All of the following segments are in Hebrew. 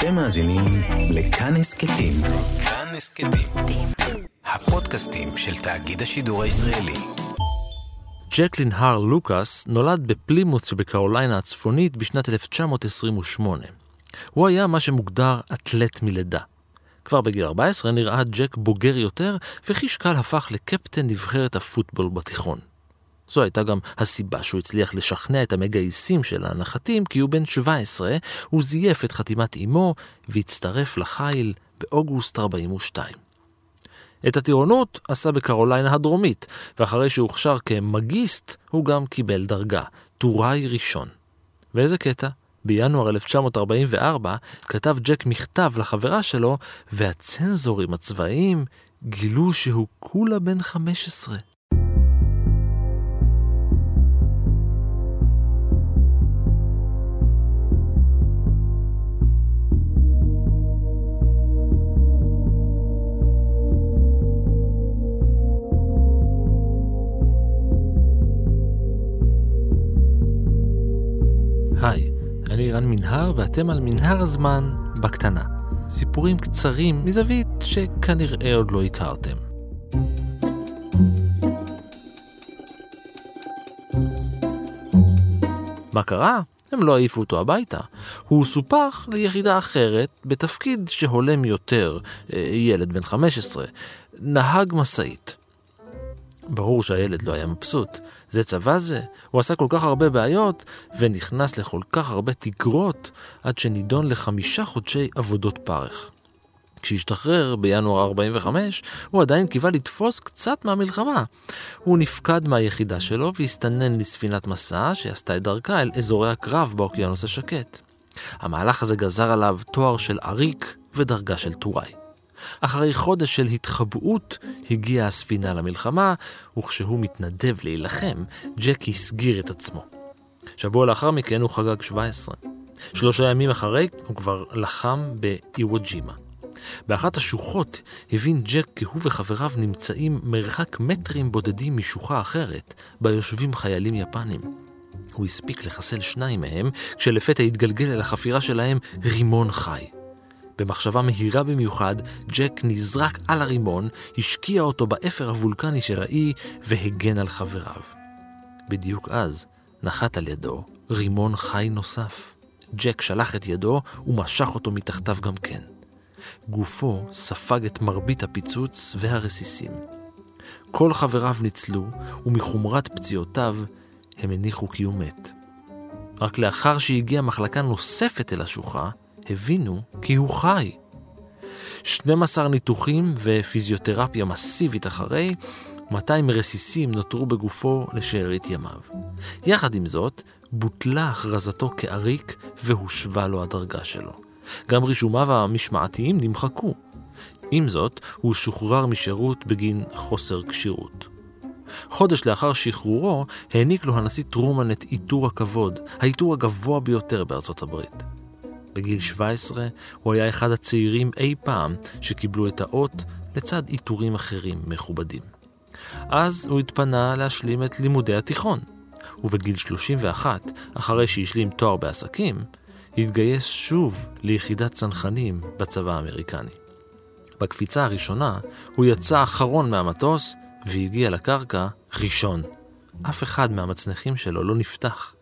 אתם מאזינים לכאן הסכתים. כאן הסכתים. הפודקאסטים של תאגיד השידור הישראלי. ג'קלין הר לוקאס נולד בפלימוס שבקרוליינה הצפונית בשנת 1928. הוא היה מה שמוגדר אתלט מלידה. כבר בגיל 14 נראה ג'ק בוגר יותר, וחיש קל הפך לקפטן נבחרת הפוטבול בתיכון. זו הייתה גם הסיבה שהוא הצליח לשכנע את המגייסים של הנחתים, כי הוא בן 17, הוא זייף את חתימת אמו והצטרף לחיל באוגוסט 42. את הטירונות עשה בקרוליינה הדרומית, ואחרי שהוכשר כמגיסט, הוא גם קיבל דרגה, טוראי ראשון. ואיזה קטע? בינואר 1944 כתב ג'ק מכתב לחברה שלו, והצנזורים הצבאיים גילו שהוא כולה בן 15. רן מנהר ואתם על מנהר הזמן בקטנה. סיפורים קצרים מזווית שכנראה עוד לא הכרתם. מה קרה? הם לא העיפו אותו הביתה. הוא סופח ליחידה אחרת בתפקיד שהולם יותר, אה, ילד בן 15, נהג משאית. ברור שהילד לא היה מבסוט. זה צבא זה? הוא עשה כל כך הרבה בעיות, ונכנס לכל כך הרבה תגרות, עד שנידון לחמישה חודשי עבודות פרך. כשהשתחרר בינואר 45, הוא עדיין קיווה לתפוס קצת מהמלחמה. הוא נפקד מהיחידה שלו והסתנן לספינת מסע שעשתה את דרכה אל אזורי הקרב באוקיינוס השקט. המהלך הזה גזר עליו תואר של עריק ודרגה של טוראי. אחרי חודש של התחבאות הגיעה הספינה למלחמה, וכשהוא מתנדב להילחם, ג'ק הסגיר את עצמו. שבוע לאחר מכן הוא חגג 17. שלושה ימים אחרי הוא כבר לחם באיווג'ימה. באחת השוחות הבין ג'ק כי הוא וחבריו נמצאים מרחק מטרים בודדים משוחה אחרת, בה יושבים חיילים יפנים. הוא הספיק לחסל שניים מהם, כשלפתע התגלגל אל החפירה שלהם רימון חי. במחשבה מהירה במיוחד, ג'ק נזרק על הרימון, השקיע אותו באפר הוולקני של האי והגן על חבריו. בדיוק אז נחת על ידו רימון חי נוסף. ג'ק שלח את ידו ומשך אותו מתחתיו גם כן. גופו ספג את מרבית הפיצוץ והרסיסים. כל חבריו ניצלו, ומחומרת פציעותיו הם הניחו כי הוא מת. רק לאחר שהגיעה מחלקה נוספת אל השוחה, הבינו כי הוא חי. 12 ניתוחים ופיזיותרפיה מסיבית אחרי, 200 רסיסים נותרו בגופו לשארית ימיו. יחד עם זאת, בוטלה הכרזתו כעריק והושבה לו הדרגה שלו. גם רישומיו המשמעתיים נמחקו. עם זאת, הוא שוחרר משירות בגין חוסר כשירות. חודש לאחר שחרורו, העניק לו הנשיא טרומן את עיטור הכבוד, העיטור הגבוה ביותר בארצות הברית. בגיל 17 הוא היה אחד הצעירים אי פעם שקיבלו את האות לצד עיטורים אחרים מכובדים. אז הוא התפנה להשלים את לימודי התיכון, ובגיל 31, אחרי שהשלים תואר בעסקים, התגייס שוב ליחידת צנחנים בצבא האמריקני. בקפיצה הראשונה הוא יצא אחרון מהמטוס והגיע לקרקע ראשון. אף אחד מהמצנחים שלו לא נפתח.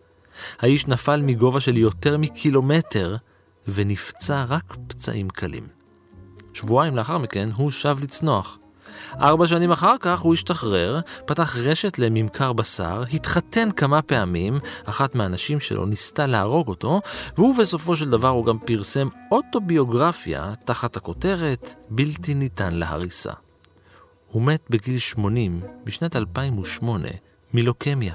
האיש נפל מגובה של יותר מקילומטר ונפצע רק פצעים קלים. שבועיים לאחר מכן הוא שב לצנוח. ארבע שנים אחר כך הוא השתחרר, פתח רשת לממכר בשר, התחתן כמה פעמים, אחת מהנשים שלו ניסתה להרוג אותו, והוא בסופו של דבר הוא גם פרסם אוטוביוגרפיה תחת הכותרת בלתי ניתן להריסה. הוא מת בגיל 80 בשנת 2008 מלוקמיה.